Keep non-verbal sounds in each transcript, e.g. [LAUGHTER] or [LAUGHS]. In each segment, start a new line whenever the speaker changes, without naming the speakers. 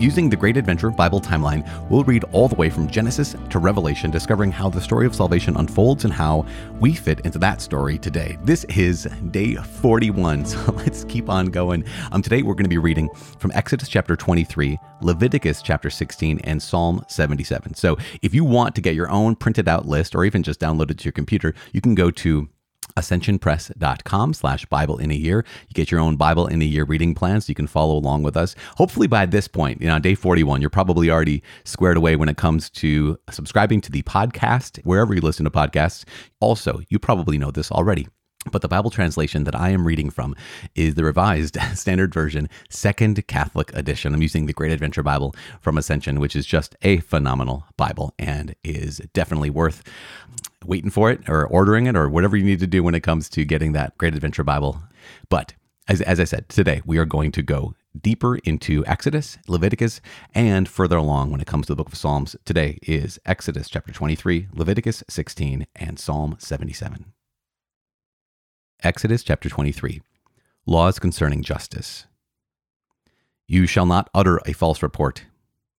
Using the Great Adventure Bible timeline, we'll read all the way from Genesis to Revelation, discovering how the story of salvation unfolds and how we fit into that story today. This is day 41, [LAUGHS] so let's keep on going. Um, today we're going to be reading from Exodus chapter 23, Leviticus chapter 16, and Psalm 77. So if you want to get your own printed out list or even just download it to your computer, you can go to ascensionpress.com slash bible in a year. You get your own bible in a year reading plan so you can follow along with us. Hopefully by this point you know day 41 you're probably already squared away when it comes to subscribing to the podcast. Wherever you listen to podcasts also you probably know this already but the Bible translation that I am reading from is the Revised [LAUGHS] Standard Version, Second Catholic Edition. I'm using the Great Adventure Bible from Ascension, which is just a phenomenal Bible and is definitely worth waiting for it or ordering it or whatever you need to do when it comes to getting that Great Adventure Bible. But as, as I said, today we are going to go deeper into Exodus, Leviticus, and further along when it comes to the book of Psalms. Today is Exodus chapter 23, Leviticus 16, and Psalm 77. Exodus chapter 23 Laws concerning justice. You shall not utter a false report.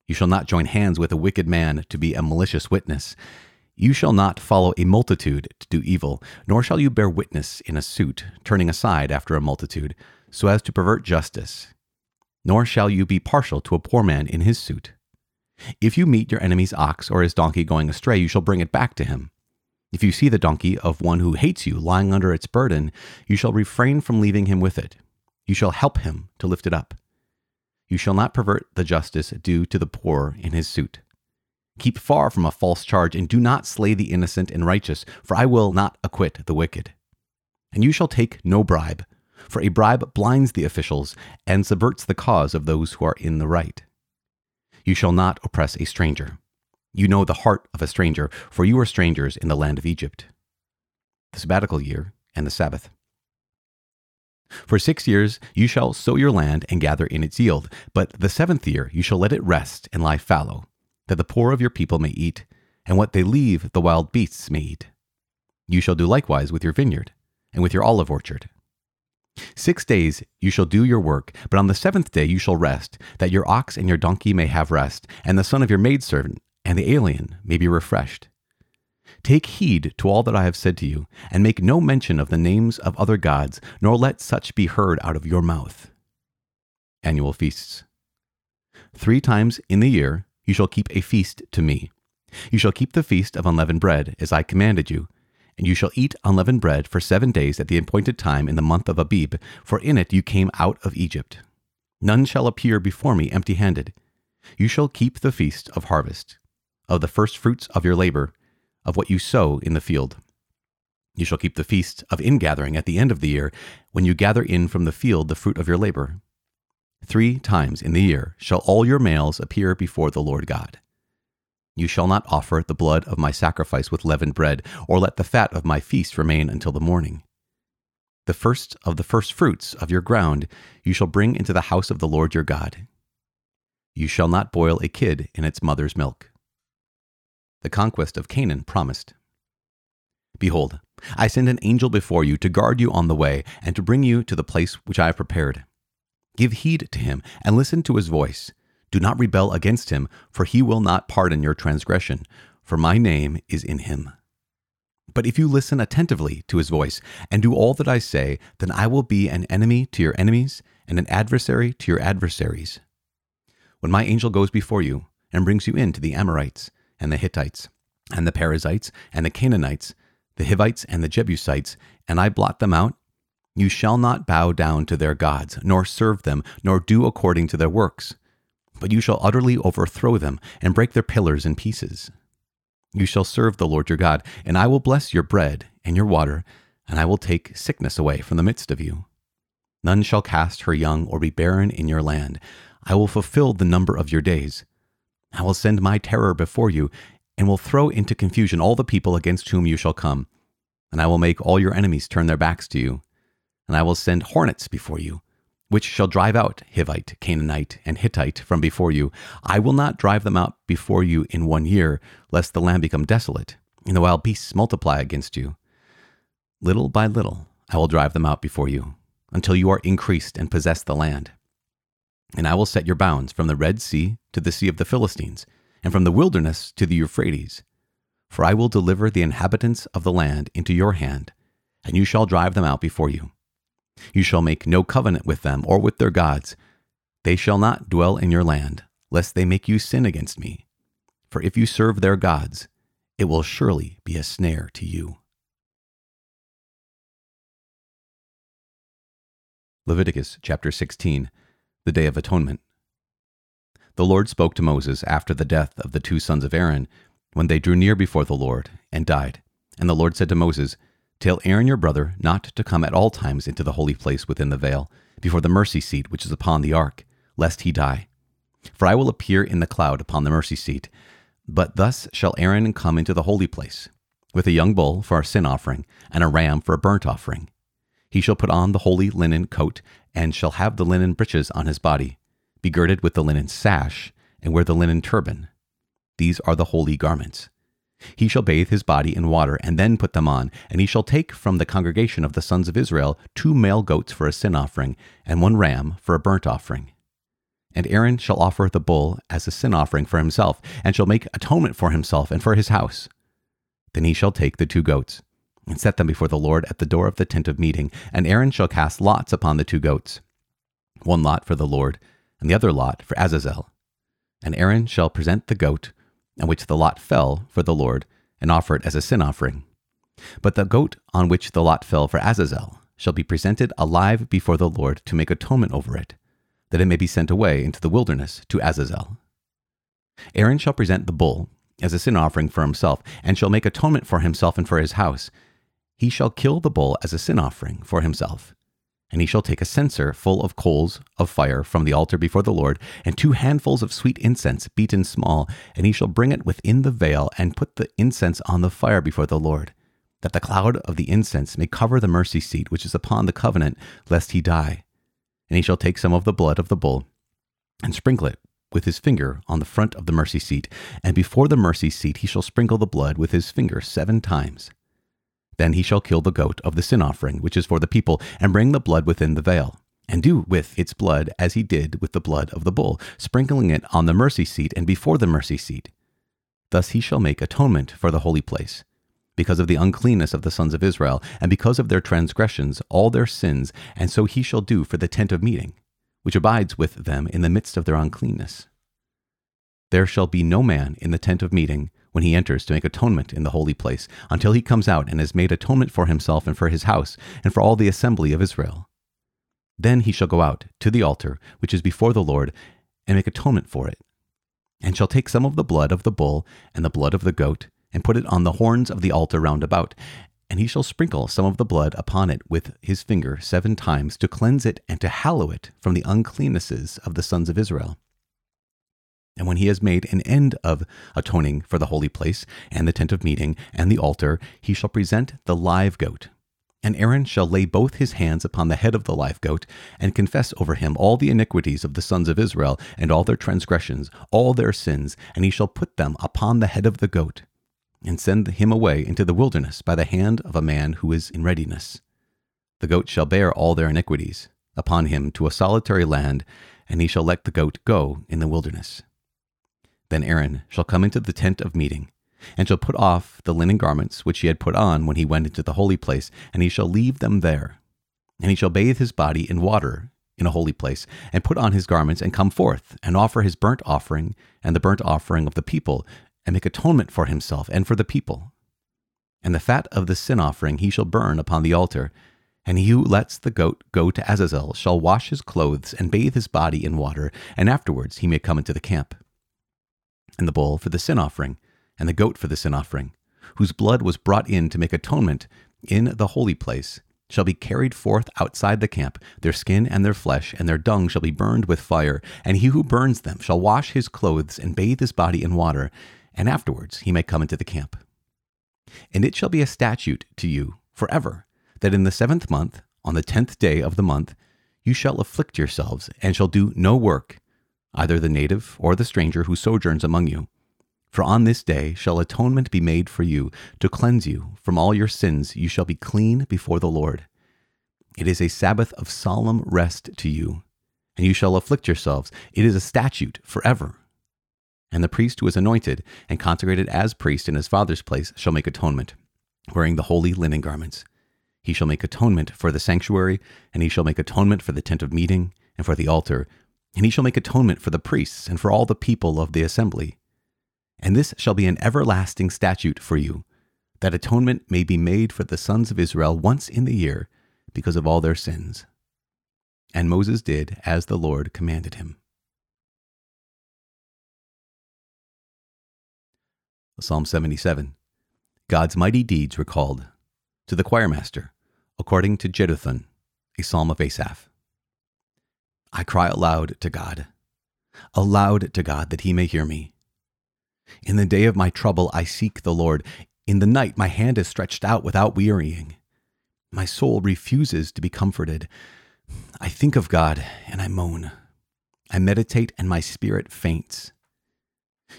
You shall not join hands with a wicked man to be a malicious witness. You shall not follow a multitude to do evil, nor shall you bear witness in a suit, turning aside after a multitude, so as to pervert justice. Nor shall you be partial to a poor man in his suit. If you meet your enemy's ox or his donkey going astray, you shall bring it back to him. If you see the donkey of one who hates you lying under its burden, you shall refrain from leaving him with it. You shall help him to lift it up. You shall not pervert the justice due to the poor in his suit. Keep far from a false charge, and do not slay the innocent and righteous, for I will not acquit the wicked. And you shall take no bribe, for a bribe blinds the officials and subverts the cause of those who are in the right. You shall not oppress a stranger. You know the heart of a stranger, for you are strangers in the land of Egypt. The sabbatical year and the Sabbath. For six years you shall sow your land and gather in its yield, but the seventh year you shall let it rest and lie fallow that the poor of your people may eat, and what they leave the wild beasts may eat. You shall do likewise with your vineyard, and with your olive orchard. Six days you shall do your work, but on the seventh day you shall rest, that your ox and your donkey may have rest, and the son of your maidservant and the alien may be refreshed. Take heed to all that I have said to you, and make no mention of the names of other gods, nor let such be heard out of your mouth. Annual Feasts. Three times in the year you shall keep a feast to me. You shall keep the feast of unleavened bread, as I commanded you. And you shall eat unleavened bread for seven days at the appointed time in the month of Abib, for in it you came out of Egypt. None shall appear before me empty handed. You shall keep the feast of harvest, of the first fruits of your labor, of what you sow in the field. You shall keep the feast of ingathering at the end of the year, when you gather in from the field the fruit of your labor. Three times in the year shall all your males appear before the Lord God. You shall not offer the blood of my sacrifice with leavened bread, or let the fat of my feast remain until the morning. The first of the first fruits of your ground you shall bring into the house of the Lord your God. You shall not boil a kid in its mother's milk. The conquest of Canaan promised. Behold, I send an angel before you to guard you on the way, and to bring you to the place which I have prepared. Give heed to him and listen to his voice. Do not rebel against him, for he will not pardon your transgression, for my name is in him. But if you listen attentively to his voice and do all that I say, then I will be an enemy to your enemies and an adversary to your adversaries. When my angel goes before you and brings you in to the Amorites and the Hittites and the Perizzites and the Canaanites, the Hivites and the Jebusites, and I blot them out you shall not bow down to their gods, nor serve them, nor do according to their works. But you shall utterly overthrow them, and break their pillars in pieces. You shall serve the Lord your God, and I will bless your bread and your water, and I will take sickness away from the midst of you. None shall cast her young or be barren in your land. I will fulfill the number of your days. I will send my terror before you, and will throw into confusion all the people against whom you shall come. And I will make all your enemies turn their backs to you and I will send hornets before you, which shall drive out Hivite, Canaanite, and Hittite from before you. I will not drive them out before you in one year, lest the land become desolate, and the wild beasts multiply against you. Little by little, I will drive them out before you, until you are increased and possess the land. And I will set your bounds from the Red Sea to the Sea of the Philistines, and from the wilderness to the Euphrates. For I will deliver the inhabitants of the land into your hand, and you shall drive them out before you. You shall make no covenant with them or with their gods. They shall not dwell in your land, lest they make you sin against me. For if you serve their gods, it will surely be a snare to you. Leviticus chapter 16, the Day of Atonement. The Lord spoke to Moses after the death of the two sons of Aaron, when they drew near before the Lord and died. And the Lord said to Moses, Tell Aaron your brother not to come at all times into the holy place within the veil, before the mercy seat which is upon the ark, lest he die. For I will appear in the cloud upon the mercy seat. But thus shall Aaron come into the holy place, with a young bull for a sin offering, and a ram for a burnt offering. He shall put on the holy linen coat, and shall have the linen breeches on his body, be girded with the linen sash, and wear the linen turban. These are the holy garments. He shall bathe his body in water, and then put them on. And he shall take from the congregation of the sons of Israel two male goats for a sin offering, and one ram for a burnt offering. And Aaron shall offer the bull as a sin offering for himself, and shall make atonement for himself and for his house. Then he shall take the two goats, and set them before the Lord at the door of the tent of meeting. And Aaron shall cast lots upon the two goats, one lot for the Lord, and the other lot for Azazel. And Aaron shall present the goat on which the lot fell for the Lord, and offer it as a sin offering. But the goat on which the lot fell for Azazel shall be presented alive before the Lord to make atonement over it, that it may be sent away into the wilderness to Azazel. Aaron shall present the bull as a sin offering for himself, and shall make atonement for himself and for his house. He shall kill the bull as a sin offering for himself, and he shall take a censer full of coals of fire from the altar before the Lord, and two handfuls of sweet incense beaten small, and he shall bring it within the veil, and put the incense on the fire before the Lord, that the cloud of the incense may cover the mercy seat which is upon the covenant, lest he die. And he shall take some of the blood of the bull, and sprinkle it with his finger on the front of the mercy seat, and before the mercy seat he shall sprinkle the blood with his finger seven times. Then he shall kill the goat of the sin offering, which is for the people, and bring the blood within the veil, and do with its blood as he did with the blood of the bull, sprinkling it on the mercy seat and before the mercy seat. Thus he shall make atonement for the holy place, because of the uncleanness of the sons of Israel, and because of their transgressions, all their sins, and so he shall do for the tent of meeting, which abides with them in the midst of their uncleanness. There shall be no man in the tent of meeting when he enters to make atonement in the holy place, until he comes out and has made atonement for himself and for his house, and for all the assembly of Israel. Then he shall go out to the altar which is before the Lord, and make atonement for it, and shall take some of the blood of the bull and the blood of the goat, and put it on the horns of the altar round about, and he shall sprinkle some of the blood upon it with his finger seven times to cleanse it and to hallow it from the uncleannesses of the sons of Israel. And when he has made an end of atoning for the holy place, and the tent of meeting, and the altar, he shall present the live goat. And Aaron shall lay both his hands upon the head of the live goat, and confess over him all the iniquities of the sons of Israel, and all their transgressions, all their sins, and he shall put them upon the head of the goat, and send him away into the wilderness by the hand of a man who is in readiness. The goat shall bear all their iniquities upon him to a solitary land, and he shall let the goat go in the wilderness. Then Aaron shall come into the tent of meeting, and shall put off the linen garments which he had put on when he went into the holy place, and he shall leave them there. And he shall bathe his body in water in a holy place, and put on his garments, and come forth, and offer his burnt offering and the burnt offering of the people, and make atonement for himself and for the people. And the fat of the sin offering he shall burn upon the altar. And he who lets the goat go to Azazel shall wash his clothes and bathe his body in water, and afterwards he may come into the camp and the bull for the sin offering, and the goat for the sin offering, whose blood was brought in to make atonement in the holy place, shall be carried forth outside the camp. Their skin and their flesh and their dung shall be burned with fire, and he who burns them shall wash his clothes and bathe his body in water, and afterwards he may come into the camp. And it shall be a statute to you forever, that in the seventh month, on the tenth day of the month, you shall afflict yourselves, and shall do no work, either the native or the stranger who sojourns among you. For on this day shall atonement be made for you, to cleanse you from all your sins. You shall be clean before the Lord. It is a Sabbath of solemn rest to you, and you shall afflict yourselves. It is a statute forever. And the priest who is anointed and consecrated as priest in his father's place shall make atonement, wearing the holy linen garments. He shall make atonement for the sanctuary, and he shall make atonement for the tent of meeting, and for the altar, and he shall make atonement for the priests, and for all the people of the assembly and this shall be an everlasting statute for you, that atonement may be made for the sons of Israel once in the year because of all their sins. And Moses did as the Lord commanded him. Psalm 77 God's mighty deeds recalled to the choirmaster, according to Jeduthun, a psalm of Asaph. I cry aloud to God, aloud to God that he may hear me. In the day of my trouble, I seek the Lord. In the night, my hand is stretched out without wearying. My soul refuses to be comforted. I think of God and I moan. I meditate and my spirit faints.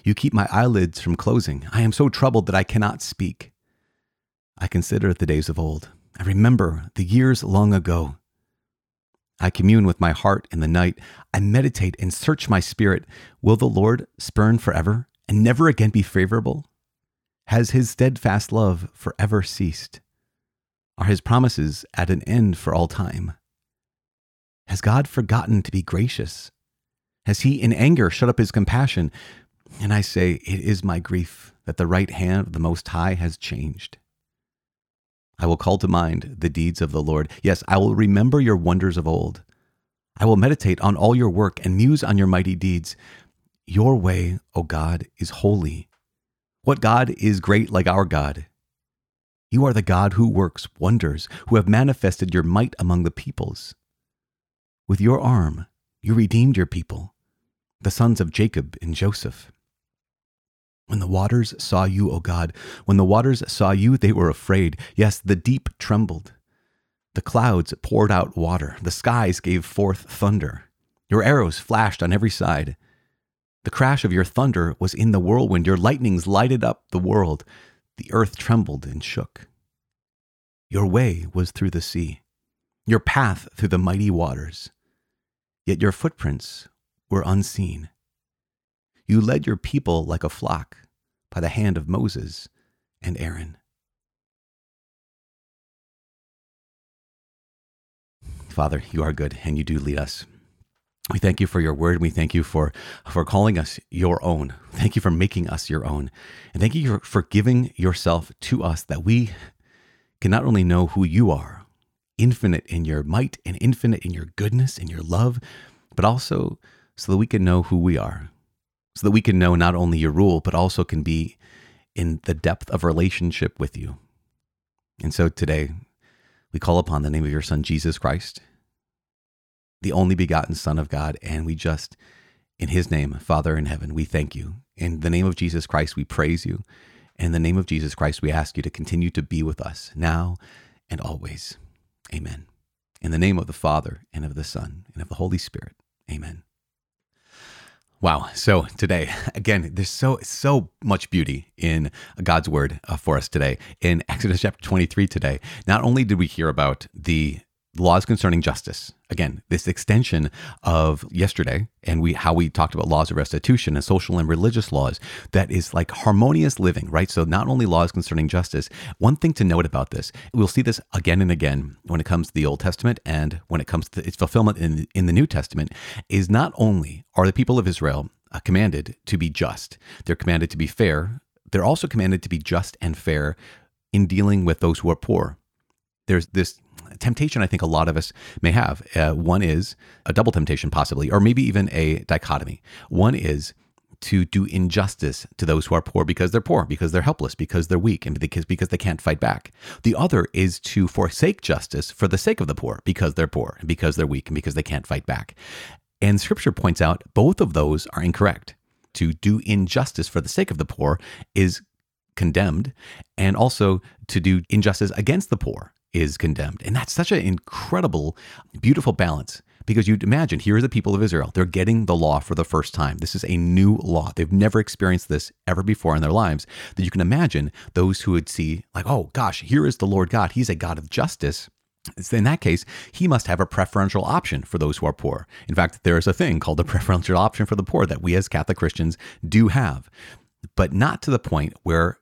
You keep my eyelids from closing. I am so troubled that I cannot speak. I consider the days of old. I remember the years long ago. I commune with my heart in the night. I meditate and search my spirit. Will the Lord spurn forever? and never again be favorable? Has his steadfast love forever ceased? Are his promises at an end for all time? Has God forgotten to be gracious? Has he in anger shut up his compassion? And I say, It is my grief that the right hand of the Most High has changed. I will call to mind the deeds of the Lord. Yes, I will remember your wonders of old. I will meditate on all your work and muse on your mighty deeds. Your way, O God, is holy. What God is great like our God? You are the God who works wonders, who have manifested your might among the peoples. With your arm, you redeemed your people, the sons of Jacob and Joseph. When the waters saw you, O God, when the waters saw you, they were afraid. Yes, the deep trembled. The clouds poured out water, the skies gave forth thunder. Your arrows flashed on every side. The crash of your thunder was in the whirlwind. Your lightnings lighted up the world. The earth trembled and shook. Your way was through the sea, your path through the mighty waters. Yet your footprints were unseen. You led your people like a flock by the hand of Moses and Aaron. Father, you are good and you do lead us. We thank you for your word. We thank you for, for calling us your own. Thank you for making us your own. And thank you for giving yourself to us that we can not only know who you are, infinite in your might and infinite in your goodness and your love, but also so that we can know who we are, so that we can know not only your rule, but also can be in the depth of relationship with you. And so today, we call upon the name of your Son, Jesus Christ the only begotten Son of God. And we just, in his name, Father in heaven, we thank you. In the name of Jesus Christ, we praise you. In the name of Jesus Christ, we ask you to continue to be with us now and always. Amen. In the name of the Father and of the Son and of the Holy Spirit. Amen. Wow. So today, [LAUGHS] again, there's so so much beauty in God's word uh, for us today. In Exodus chapter 23 today, not only did we hear about the laws concerning justice. Again, this extension of yesterday and we how we talked about laws of restitution and social and religious laws that is like harmonious living, right? So not only laws concerning justice, one thing to note about this, we'll see this again and again when it comes to the Old Testament and when it comes to its fulfillment in in the New Testament is not only are the people of Israel uh, commanded to be just, they're commanded to be fair, they're also commanded to be just and fair in dealing with those who are poor. There's this temptation I think a lot of us may have. Uh, one is a double temptation, possibly, or maybe even a dichotomy. One is to do injustice to those who are poor because they're poor, because they're helpless, because they're weak, and because, because they can't fight back. The other is to forsake justice for the sake of the poor because they're poor, and because they're weak, and because they can't fight back. And scripture points out both of those are incorrect. To do injustice for the sake of the poor is condemned, and also to do injustice against the poor is condemned. And that's such an incredible, beautiful balance Because you'd imagine, here are the people of Israel. They're getting the law for the first time. This is a new law. They've never experienced this ever before in their lives. That you can imagine those who would see, like, oh gosh, here is the Lord God. He's a God of justice. In that case, he must have a preferential option for those who are poor. In fact, there is a thing called the [LAUGHS] preferential option for the poor that we as Catholic Christians do have, but not to the point where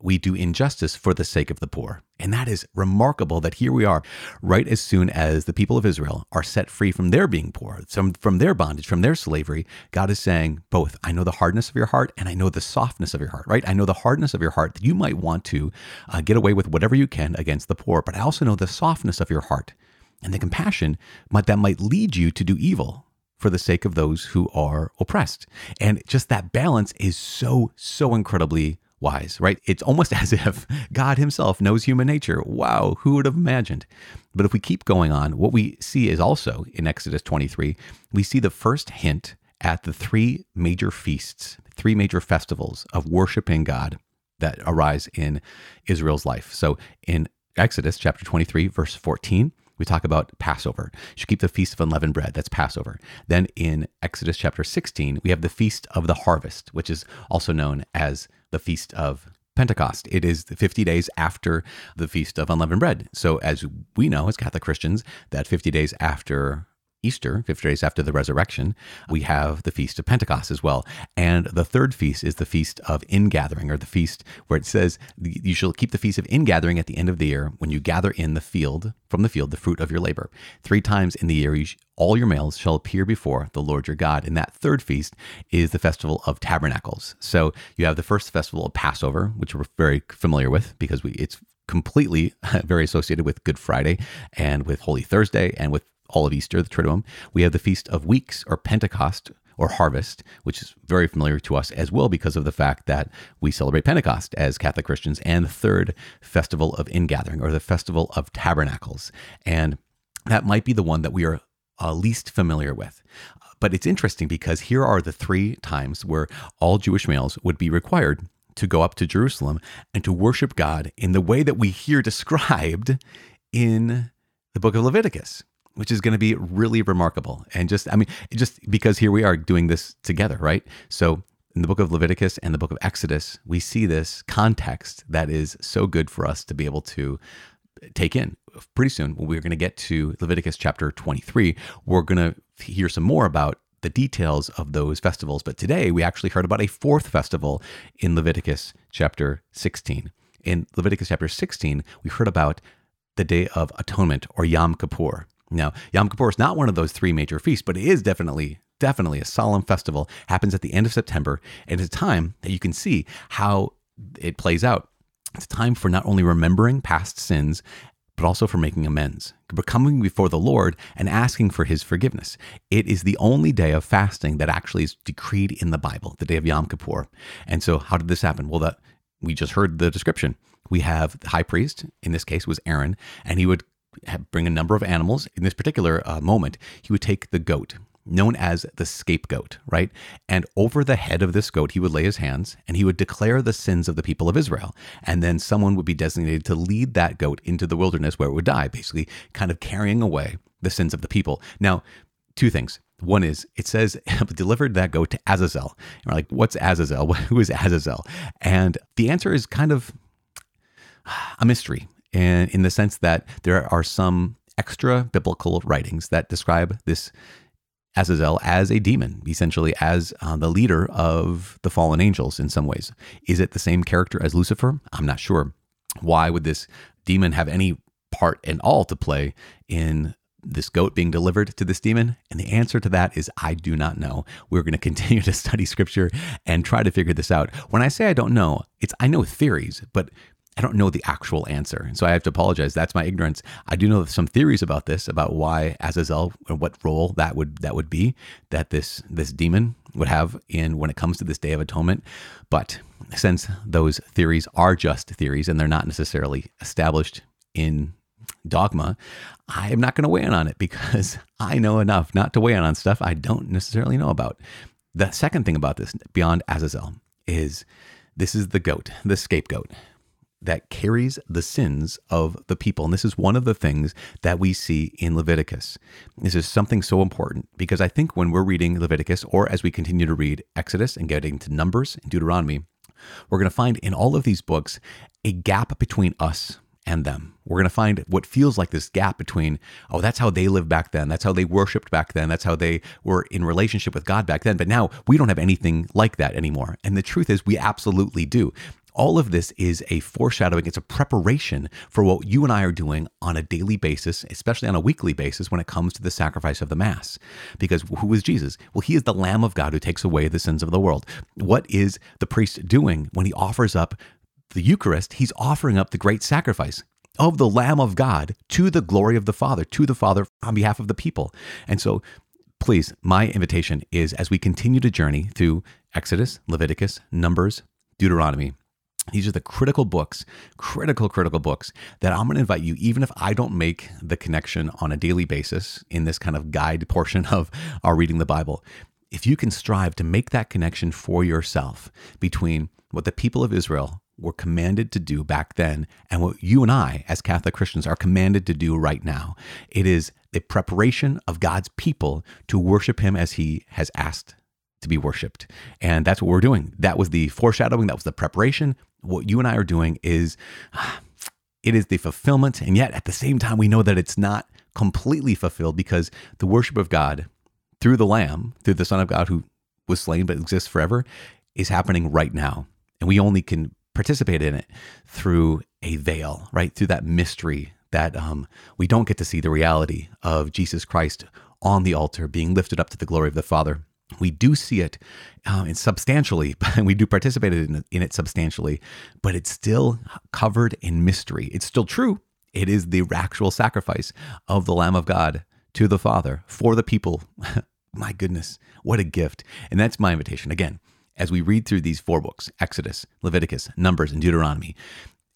we do injustice for the sake of the poor. And that is remarkable that here we are, right as soon as the people of Israel are set free from their being poor, from, from their bondage, from their slavery, God is saying, both, I know the hardness of your heart and I know the softness of your heart, right? I know the hardness of your heart that you might want to uh, get away with whatever you can against the poor, but I also know the softness of your heart and the compassion that might lead you to do evil for the sake of those who are oppressed. And just that balance is so, so incredibly wise, right? It's almost [LAUGHS] as if God himself knows human nature. Wow, who would have imagined? But if we keep going on, what we see is also in Exodus 23, we see the first hint at the three major feasts, three major festivals of worshiping God that arise in Israel's life. So in Exodus chapter 23, verse 14, we talk about Passover. You should keep the feast of unleavened bread. That's Passover. Then in Exodus chapter 16, we have the feast of the harvest, which is also known as the feast of Pentecost. It is 50 days after the feast of unleavened bread. So, as we know as Catholic Christians, that 50 days after Easter, 50 days after the resurrection, we have the Feast of Pentecost as well. And the third feast is the Feast of Ingathering, or the feast where it says, You shall keep the Feast of Ingathering at the end of the year when you gather in the field, from the field, the fruit of your labor. Three times in the year, you sh- all your males shall appear before the Lord your God. And that third feast is the Festival of Tabernacles. So you have the first festival of Passover, which we're very familiar with because we, it's completely [LAUGHS] very associated with Good Friday and with Holy Thursday and with all of Easter, the Triduum. We have the Feast of Weeks or Pentecost or Harvest, which is very familiar to us as well because of the fact that we celebrate Pentecost as Catholic Christians, and the third Festival of Ingathering or the Festival of Tabernacles. And that might be the one that we are uh, least familiar with. But it's interesting because here are the three times where all Jewish males would be required to go up to Jerusalem and to worship God in the way that we hear [LAUGHS] described in the book of Leviticus which is going to be really remarkable. And just, I mean, just because here we are doing this together, right? So in the book of Leviticus and the book of Exodus, we see this context that is so good for us to be able to take in. Pretty soon, we're going to get to Leviticus chapter 23. We're going to hear some more about the details of those festivals. But today, we actually heard about a fourth festival in Leviticus chapter 16. In Leviticus chapter 16, we heard about the Day of Atonement or Yom Kippur. Now, Yom Kippur is not one of those three major feasts, but it is definitely definitely a solemn festival. Happens at the end of September, and it's a time that you can see how it plays out. It's a time for not only remembering past sins, but also for making amends, for coming before the Lord and asking for his forgiveness. It is the only day of fasting that actually is decreed in the Bible, the day of Yom Kippur. And so, how did this happen? Well, that we just heard the description. We have the high priest, in this case was Aaron, and he would bring a number of animals. In this particular uh, moment, he would take the goat, known as the scapegoat, right? And over the head of this goat, he would lay his hands and he would declare the sins of the people of Israel. And then someone would be designated to lead that goat into the wilderness where it would die, basically kind of carrying away the sins of the people. Now, two things. One is it says [LAUGHS] delivered that goat to Azazel. And we're like, what's Azazel? [LAUGHS] Who is Azazel? And the answer is kind of a mystery and in the sense that there are some extra biblical writings that describe this Azazel as a demon, essentially as uh, the leader of the fallen angels in some ways. Is it the same character as Lucifer? I'm not sure. Why would this demon have any part at all to play in this goat being delivered to this demon? And the answer to that is I do not know. We're going [LAUGHS] to continue to study scripture and try to figure this out. When I say I don't know, it's I know theories, but I don't know the actual answer. And so I have to apologize. That's my ignorance. I do know some theories about this, about why Azazel or what role that would that would be that this this demon would have in when it comes to this day of atonement. But since those theories are just theories and they're not necessarily established in dogma, I am not going to weigh in on it because [LAUGHS] I know enough not to weigh in on stuff I don't necessarily know about. The second thing about this, beyond Azazel, is this is the goat, the scapegoat that carries the sins of the people. And this is one of the things that we see in Leviticus. This is something so important because I think when we're reading Leviticus, or as we continue to read Exodus and getting to Numbers and Deuteronomy, we're going to find in all of these books a gap between us and them. We're going to find what feels like this gap between, oh, that's how they lived back then. That's how they worshiped back then. That's how they were in relationship with God back then. But now we don't have anything like that anymore. And the truth is, we absolutely do. All of this is a foreshadowing, it's a preparation for what you and I are doing on a daily basis, especially on a weekly basis when it comes to the sacrifice of the Mass. Because who is Jesus? Well, he is the Lamb of God who takes away the sins of the world. What is the priest doing when he offers up the Eucharist? He's offering up the great sacrifice of the Lamb of God to the glory of the Father, to the Father on behalf of the people. And so, please, my invitation is as we continue to journey through Exodus, Leviticus, Numbers, Deuteronomy, these are the critical books, critical, critical books that I'm going to invite you, even if I don't make the connection on a daily basis in this kind of guide portion [LAUGHS] of our reading the Bible. If you can strive to make that connection for yourself between what the people of Israel were commanded to do back then and what you and I, as Catholic Christians, are commanded to do right now, it is the preparation of God's people to worship Him as He has asked to be worshiped. And that's what we're doing. That was the foreshadowing, that was the preparation what you and I are doing is [SIGHS] it is the fulfillment. And yet at the same time, we know that it's not completely fulfilled because the worship of God through the Lamb, through the Son of God who was slain but exists forever, is happening right now. And we only can participate in it through a veil, right? Through that mystery that um, we don't get to see the reality of Jesus Christ on the altar being lifted up to the glory of the Father we do see it uh, substantially, [LAUGHS] and we do participate in, in it substantially, but it's still covered in mystery. It's still true. It is the actual sacrifice of the Lamb of God to the Father for the people. [LAUGHS] my goodness, what a gift. And that's my invitation. Again, as we read through these four books Exodus, Leviticus, Numbers, and Deuteronomy,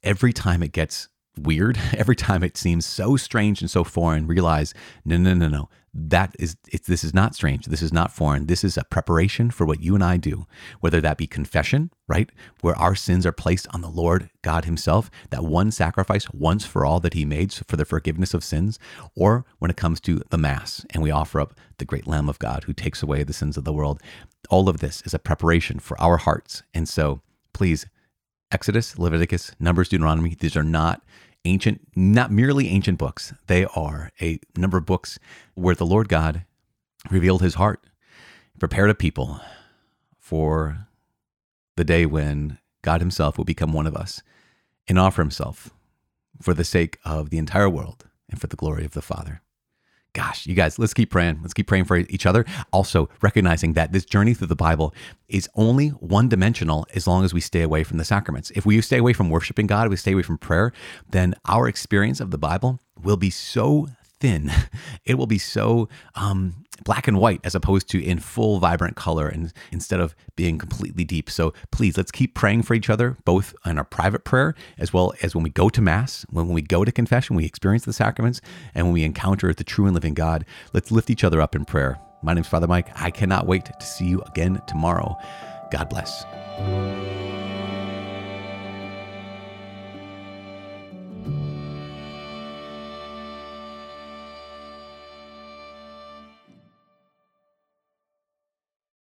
every time it gets weird, [LAUGHS] every time it seems so strange and so foreign, realize no, no, no, no. That is, this is not strange. This is not foreign. This is a preparation for what you and I do, whether that be confession, right? Where our sins are placed on the Lord God Himself, that one sacrifice once for all that He made for the forgiveness of sins, or when it comes to the Mass and we offer up the great Lamb of God who takes away the sins of the world. All of this is a preparation for our hearts. And so please, Exodus, Leviticus, Numbers, Deuteronomy, these are not ancient, not merely ancient books. They are a number of books where the Lord God revealed his heart, prepared a people for the day when God himself will become one of us and offer himself for the sake of the entire world and for the glory of the Father gosh, you guys, let's keep praying. Let's keep praying for each other. Also, recognizing that this journey through the Bible is only one dimensional as long as we stay away from the sacraments. If we stay away from worshiping God, we stay away from prayer, then our experience of the Bible will be so thin. [LAUGHS] It will be so um, black and white as opposed to in full vibrant color and instead of being completely deep. So please, let's keep praying for each other, both in our private prayer as well as when we go to Mass, when we go to confession, we experience the sacraments, and when we encounter the true and living God. Let's lift each other up in prayer. My name is Father Mike. I cannot wait to see you again tomorrow. God bless.